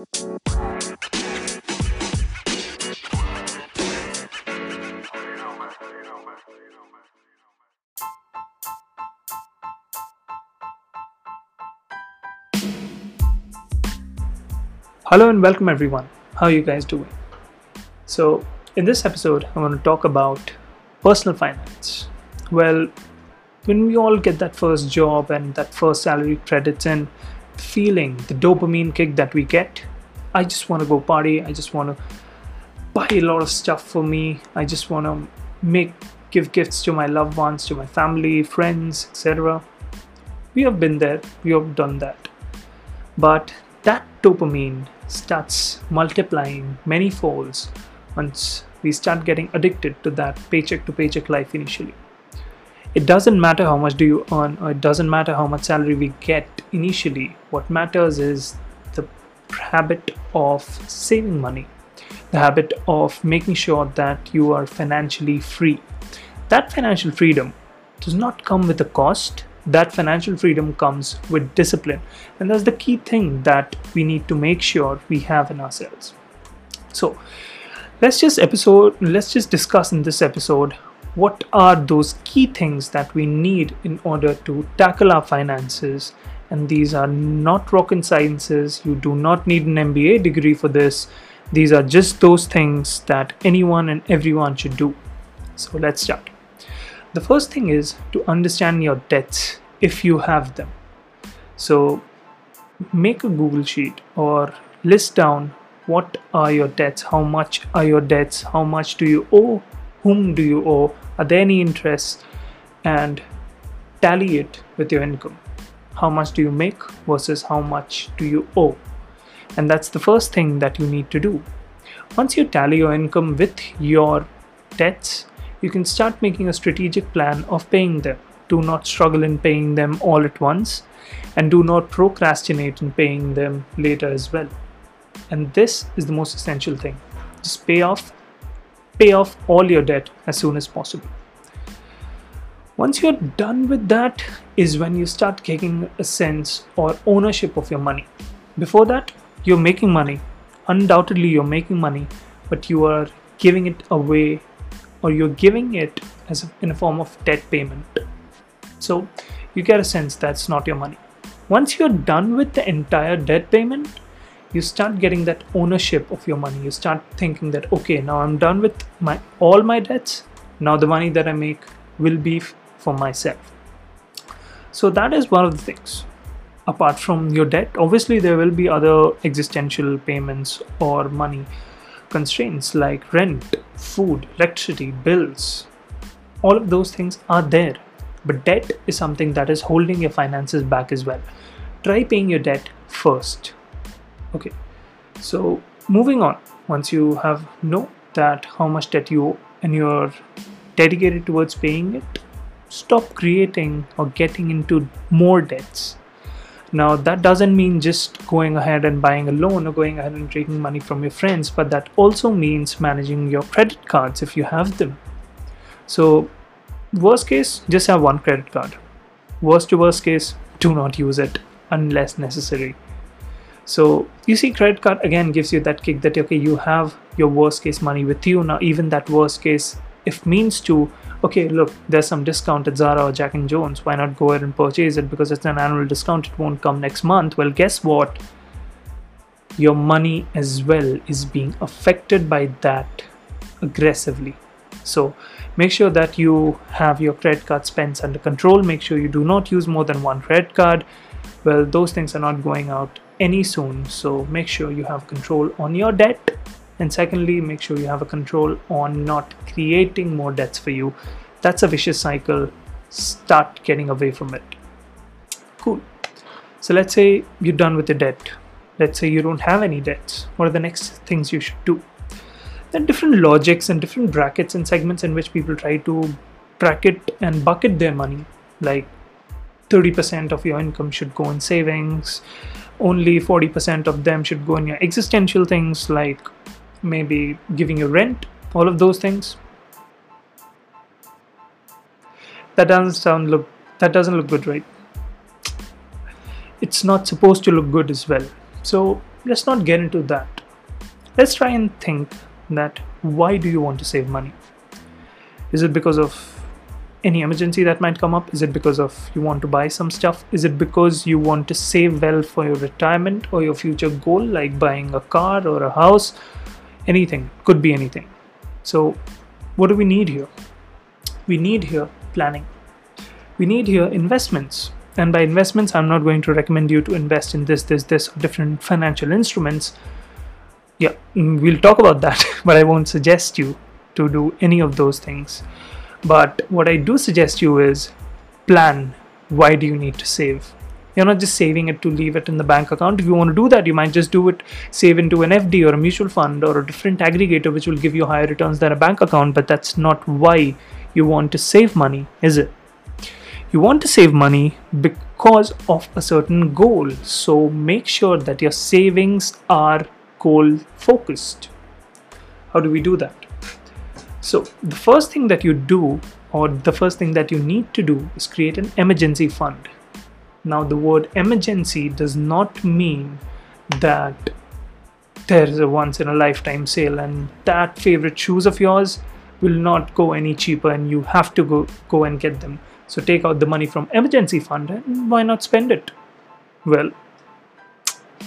Hello and welcome everyone. How are you guys doing? So, in this episode, I want to talk about personal finance. Well, when we all get that first job and that first salary credits the feeling, the dopamine kick that we get, I just want to go party. I just want to buy a lot of stuff for me. I just want to make give gifts to my loved ones, to my family, friends, etc. We have been there. We have done that. But that dopamine starts multiplying many folds once we start getting addicted to that paycheck to paycheck life initially it doesn't matter how much do you earn or it doesn't matter how much salary we get initially what matters is habit of saving money the habit of making sure that you are financially free. That financial freedom does not come with a cost. That financial freedom comes with discipline. And that's the key thing that we need to make sure we have in ourselves. So let's just episode let's just discuss in this episode what are those key things that we need in order to tackle our finances and these are not rocket sciences you do not need an mba degree for this these are just those things that anyone and everyone should do so let's start the first thing is to understand your debts if you have them. So make a Google sheet or list down what are your debts, how much are your debts, how much do you owe, whom do you owe, are there any interests, and tally it with your income. How much do you make versus how much do you owe? And that's the first thing that you need to do. Once you tally your income with your debts, you can start making a strategic plan of paying them. Do not struggle in paying them all at once, and do not procrastinate in paying them later as well. And this is the most essential thing. Just pay off pay off all your debt as soon as possible. Once you're done with that is when you start getting a sense or ownership of your money. Before that, you're making money. Undoubtedly, you're making money, but you are giving it away or you're giving it as a, in a form of debt payment. So you get a sense that's not your money. Once you're done with the entire debt payment, you start getting that ownership of your money. You start thinking that okay, now I'm done with my all my debts. Now the money that I make will be for myself. So that is one of the things. Apart from your debt, obviously there will be other existential payments or money constraints like rent, food, electricity, bills. All of those things are there. But debt is something that is holding your finances back as well. Try paying your debt first. Okay. So moving on, once you have know that how much debt you owe and you're dedicated towards paying it, stop creating or getting into more debts now, that doesn't mean just going ahead and buying a loan or going ahead and taking money from your friends, but that also means managing your credit cards if you have them. So, worst case, just have one credit card. Worst to worst case, do not use it unless necessary. So, you see, credit card again gives you that kick that okay, you have your worst case money with you. Now, even that worst case, if means to okay, look, there's some discount at Zara or Jack and Jones. Why not go ahead and purchase it because it's an annual discount? It won't come next month. Well, guess what? Your money as well is being affected by that aggressively. So make sure that you have your credit card spends under control. Make sure you do not use more than one credit card. Well, those things are not going out any soon. So make sure you have control on your debt and secondly make sure you have a control on not creating more debts for you. That's a vicious cycle. Start getting away from it. Cool. So let's say you're done with the debt. Let's say you don't have any debts. What are the next things you should do? There are different logics and different brackets and segments in which people try to bracket and bucket their money. Like 30% of your income should go in savings. Only 40% of them should go in your existential things like maybe giving you rent, all of those things. That doesn't sound look that doesn't look good, right? It's not supposed to look good as well. So let's not get into that. Let's try and think that why do you want to save money? Is it because of any emergency that might come up? Is it because of you want to buy some stuff? Is it because you want to save well for your retirement or your future goal, like buying a car or a house? Anything, could be anything. So, what do we need here? We need here planning. We need here investments. And by investments, I'm not going to recommend you to invest in this, this, this, different financial instruments. Yeah, mm, we'll talk about that, but I won't suggest you to do any of those things but what I do suggest you is plan why do you need to save. You're not just saving it to leave it in the bank account. If you want to do that, you might just do it, save into an FD or a mutual fund or a different aggregator which will give you higher returns than a bank account, but that's not why you want to save money, is it? You want to save money because of a certain goal. So make sure that your savings are goal focused. How do we do that? So the first thing that you do or the first thing that you need to do is create an emergency fund. Now the word emergency does not mean that there is a once in a lifetime sale and that favorite shoes of yours will not go any cheaper and you have to go go and get them. So take out the money from emergency fund and why not spend it? Well,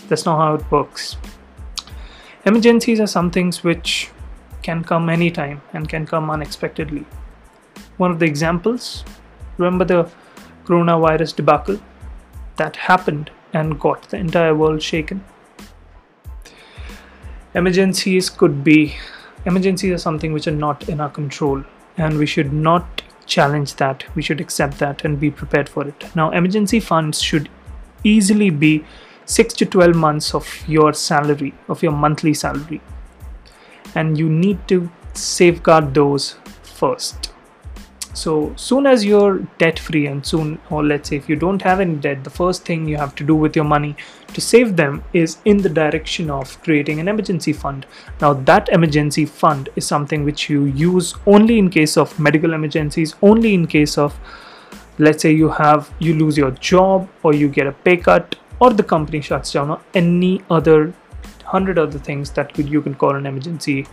that's not how it works. Emergencies are some things which can come anytime and can come unexpectedly. One of the examples, remember the coronavirus debacle that happened and got the entire world shaken. Emergencies could be emergencies are something which are not in our control and we should not challenge that. We should accept that and be prepared for it. Now emergency funds should easily be 6 to 12 months of your salary of your monthly salary. And you need to safeguard those first so soon as you're debt free and soon or let's say if you don't have any debt the first thing you have to do with your money to save them is in the direction of creating an emergency fund now that emergency fund is something which you use only in case of medical emergencies only in case of let's say you have you lose your job or you get a pay cut or the company shuts down or any other hundred other things that could you can call an emergency.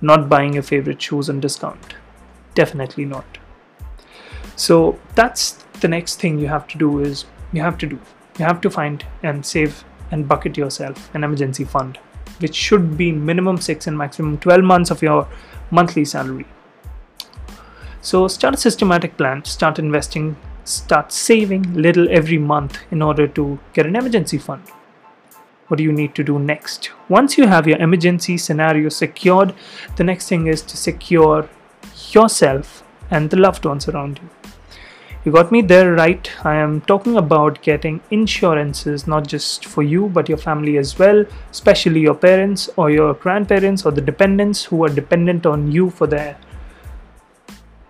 Not buying your favorite shoes on discount. Definitely not. So that's the next thing you have to do is you have to do. You have to find and save and bucket yourself an emergency fund, which should be minimum six and maximum 12 months of your monthly salary. So start a systematic plan, start investing, start saving little every month in order to get an emergency fund what do you need to do next? Once you have your emergency scenario secured, the next thing is to secure yourself and the loved ones around you. You got me there right. I am talking about getting insurances not just for you but your family as well, especially your parents or your grandparents or the dependents who are dependent on you for their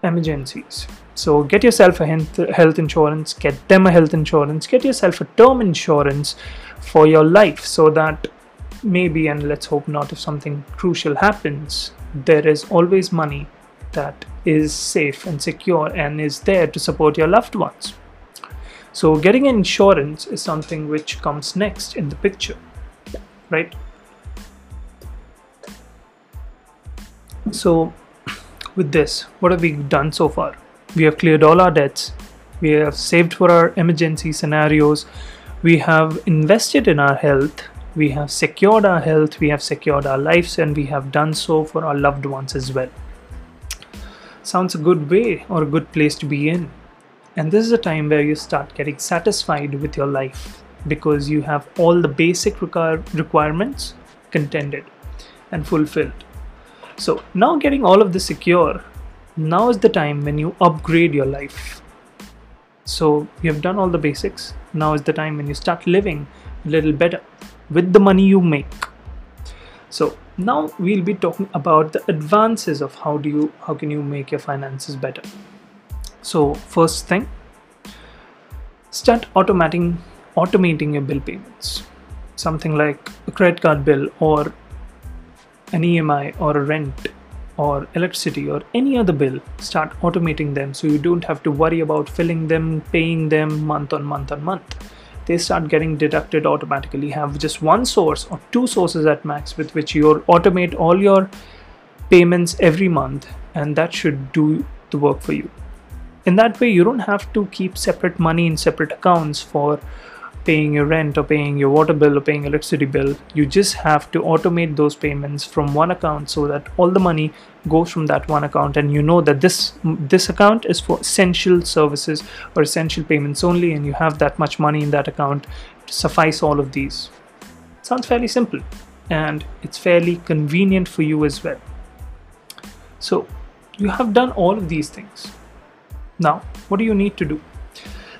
emergencies. So get yourself a health insurance, get them a health insurance, get yourself a term insurance for your life so that maybe and let's hope not if something crucial happens there is always money that is safe and secure and is there to support your loved ones. So getting insurance is something which comes next in the picture right? So with this what have we done so far? We have cleared all our debts. We have saved for our emergency scenarios. We have invested in our health. We have secured our health. We have secured our lives and we have done so for our loved ones as well sounds a good way or a good place to be in and this is a time where you start getting satisfied with your life because you have all the basic require- requirements contended and fulfilled so now getting all of this secure now is the time when you upgrade your life so you have done all the basics. Now is the time when you start living a little better with the money you make. So now we'll be talking about the advances of how do you how can you make your finances better. So first thing, start automating automating your bill payments. Something like a credit card bill or an EMI or a rent or electricity or any other bill, start automating them so you don't have to worry about filling them, paying them month on month on month. They start getting deducted automatically. Have just one source or two sources at max with which you'll automate all your payments every month and that should do the work for you. In that way you don't have to keep separate money in separate accounts for paying your rent or paying your water bill or paying electricity bill. You just have to automate those payments from one account so that all the money goes from that one account and you know that this this account is for essential services or essential payments only and you have that much money in that account to suffice all of these. Sounds fairly simple and it's fairly convenient for you as well. So you have done all of these things. Now what do you need to do?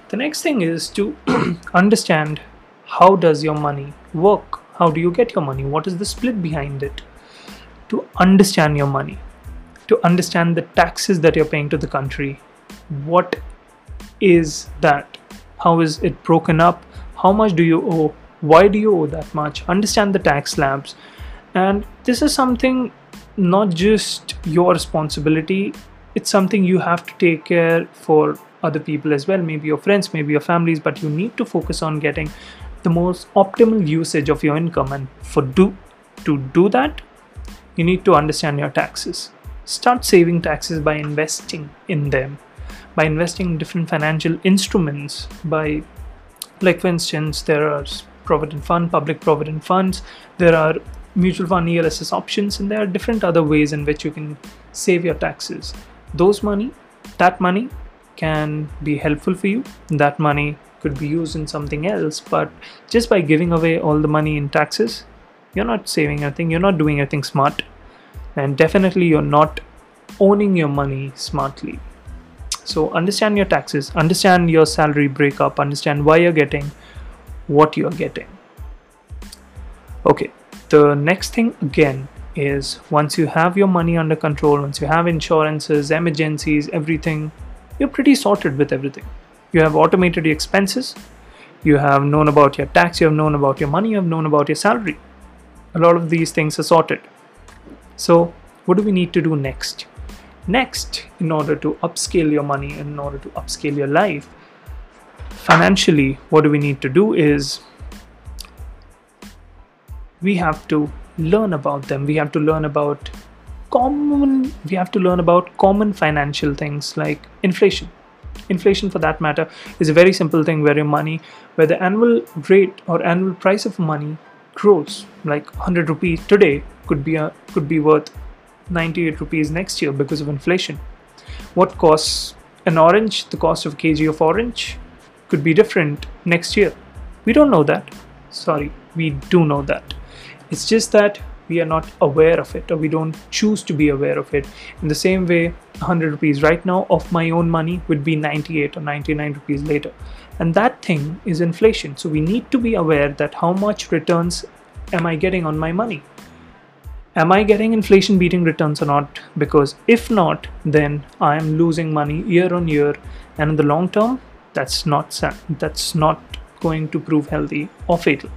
The next thing is to understand how does your money work? How do you get your money? What is the split behind it? To understand your money to understand the taxes that you're paying to the country. What is that? How is it broken up? How much do you owe? Why do you owe that much? Understand the tax slabs. And this is something not just your responsibility. It's something you have to take care for other people as well. Maybe your friends maybe your families but you need to focus on getting the most optimal usage of your income. And for do to do that you need to understand your taxes start saving taxes by investing in them by investing in different financial instruments by like for instance there are provident fund public provident funds there are mutual fund ELSS options and there are different other ways in which you can save your taxes those money that money can be helpful for you. That money could be used in something else, but just by giving away all the money in taxes, you're not saving anything, you're not doing anything smart, and definitely you're not owning your money smartly. So, understand your taxes, understand your salary breakup, understand why you're getting what you're getting. Okay, the next thing again is once you have your money under control, once you have insurances, emergencies, everything you're pretty sorted with everything. You have automated your expenses, you have known about your tax, you have known about your money, you have known about your salary. A lot of these things are sorted. So, what do we need to do next? Next, in order to upscale your money, in order to upscale your life, financially, what do we need to do is we have to learn about them. We have to learn about common we have to learn about common financial things like inflation inflation for that matter is a very simple thing where your money where the annual rate or annual price of money grows like 100 rupees today could be a, could be worth 98 rupees next year because of inflation. What costs an orange the cost of a kg of orange could be different next year. We don't know that. Sorry we do know that. It's just that we are not aware of it or we don't choose to be aware of it. In the same way 100 rupees right now of my own money would be 98 or 99 rupees later and that thing is inflation. So we need to be aware that how much returns am i getting on my money? Am i getting inflation beating returns or not? Because if not then i am losing money year on year. And in the long term that's not that's not going to prove healthy or fatal.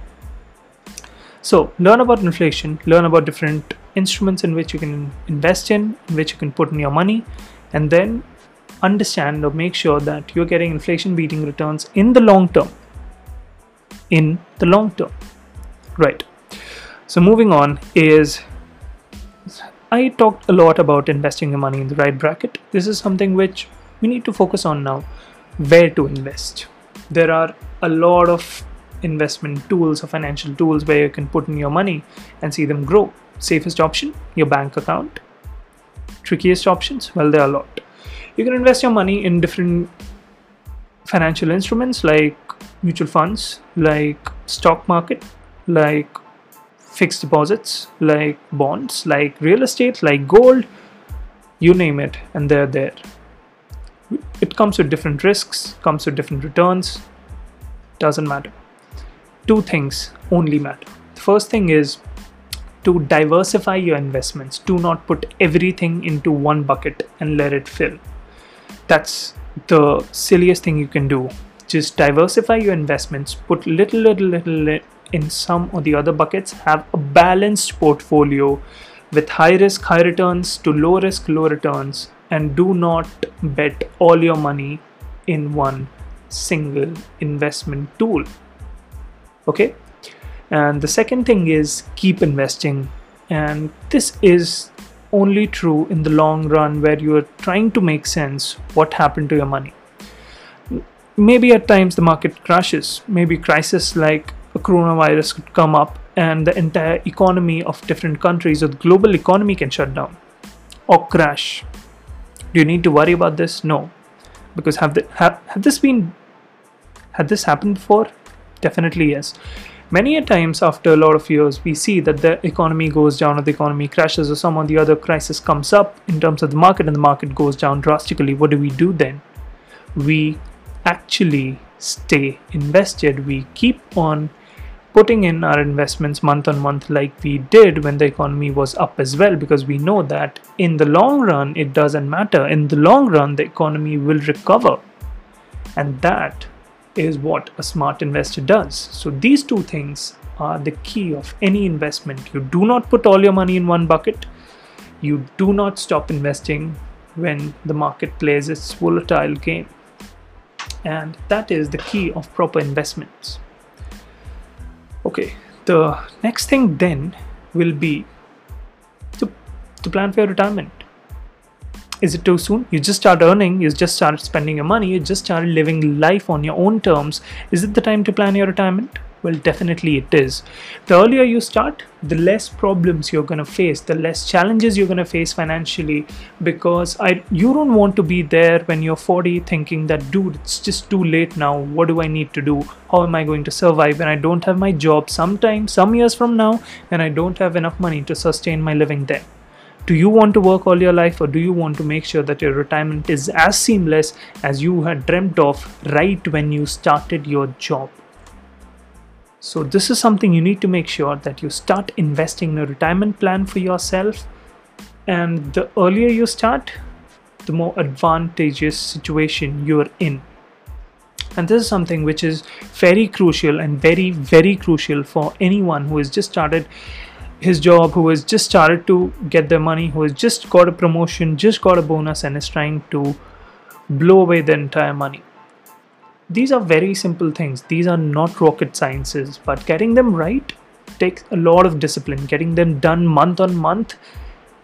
So learn about inflation, learn about different instruments in which you can invest in, in which you can put in your money, and then understand or make sure that you're getting inflation beating returns in the long term. In the long term. Right. So moving on is I talked a lot about investing your money in the right bracket. This is something which we need to focus on now. Where to invest. There are a lot of investment tools or financial tools where you can put in your money and see them grow. Safest option, your bank account. Trickiest options, well, there are a lot. You can invest your money in different financial instruments like mutual funds, like stock market, like fixed deposits, like bonds, like real estate, like gold, you name it, and they're there. It comes with different risks, comes with different returns, doesn't matter two things only matter. The first thing is to diversify your investments. Do not put everything into one bucket and let it fill. That's the silliest thing you can do. Just diversify your investments, put little, little, little in some or the other buckets, have a balanced portfolio with high risk, high returns to low risk, low returns, and do not bet all your money in one single investment tool Okay. And the second thing is keep investing. And this is only true in the long run where you are trying to make sense what happened to your money. Maybe at times the market crashes, maybe crisis like a coronavirus could come up and the entire economy of different countries or the global economy can shut down or crash. Do you need to worry about this? No. Because have, the, have, have this been had this happened before? Definitely yes. Many a times after a lot of years, we see that the economy goes down or the economy crashes or some or the other crisis comes up in terms of the market and the market goes down drastically. What do we do then? We actually stay invested. We keep on putting in our investments month on month like we did when the economy was up as well because we know that in the long run it doesn't matter in the long run the economy will recover and that is what a smart investor does. So these two things are the key of any investment. You do not put all your money in one bucket. You do not stop investing when the market plays its volatile game. And that is the key of proper investments. Okay, the next thing then will be to, to plan for your retirement is it too soon? You just start earning, you just started spending your money, you just started living life on your own terms. Is it the time to plan your retirement? Well, definitely it is. The earlier you start, the less problems you're going to face, the less challenges you're going to face financially because I you don't want to be there when you're 40 thinking that dude, it's just too late now. What do I need to do? How am I going to survive when I don't have my job sometime some years from now and I don't have enough money to sustain my living then? Do you want to work all your life or do you want to make sure that your retirement is as seamless as you had dreamt of right when you started your job? So this is something you need to make sure that you start investing in a retirement plan for yourself. And the earlier you start the more advantageous situation you're in. And this is something which is very crucial and very very crucial for anyone who has just started his job, who has just started to get their money, who has just got a promotion, just got a bonus, and is trying to blow away the entire money. These are very simple things. These are not rocket sciences, but getting them right takes a lot of discipline. Getting them done month on month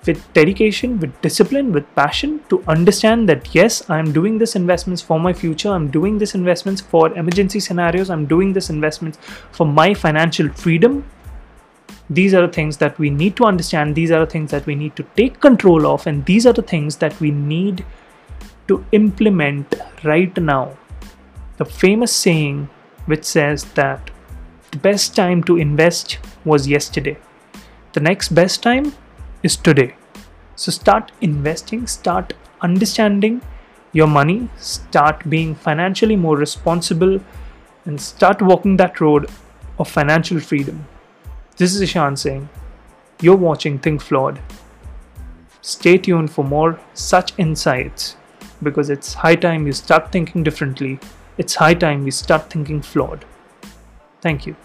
with dedication, with discipline, with passion to understand that yes, I'm doing this investments for my future, I'm doing this investments for emergency scenarios, I'm doing this investments for my financial freedom these are the things that we need to understand. These are the things that we need to take control of. And these are the things that we need to implement right now. The famous saying which says that the best time to invest was yesterday. The next best time is today. So start investing start understanding your money start being financially more responsible and start walking that road of financial freedom this is Ishan saying, You're watching Think Flawed. Stay tuned for more such insights because it's high time you start thinking differently. It's high time we start thinking flawed. Thank you.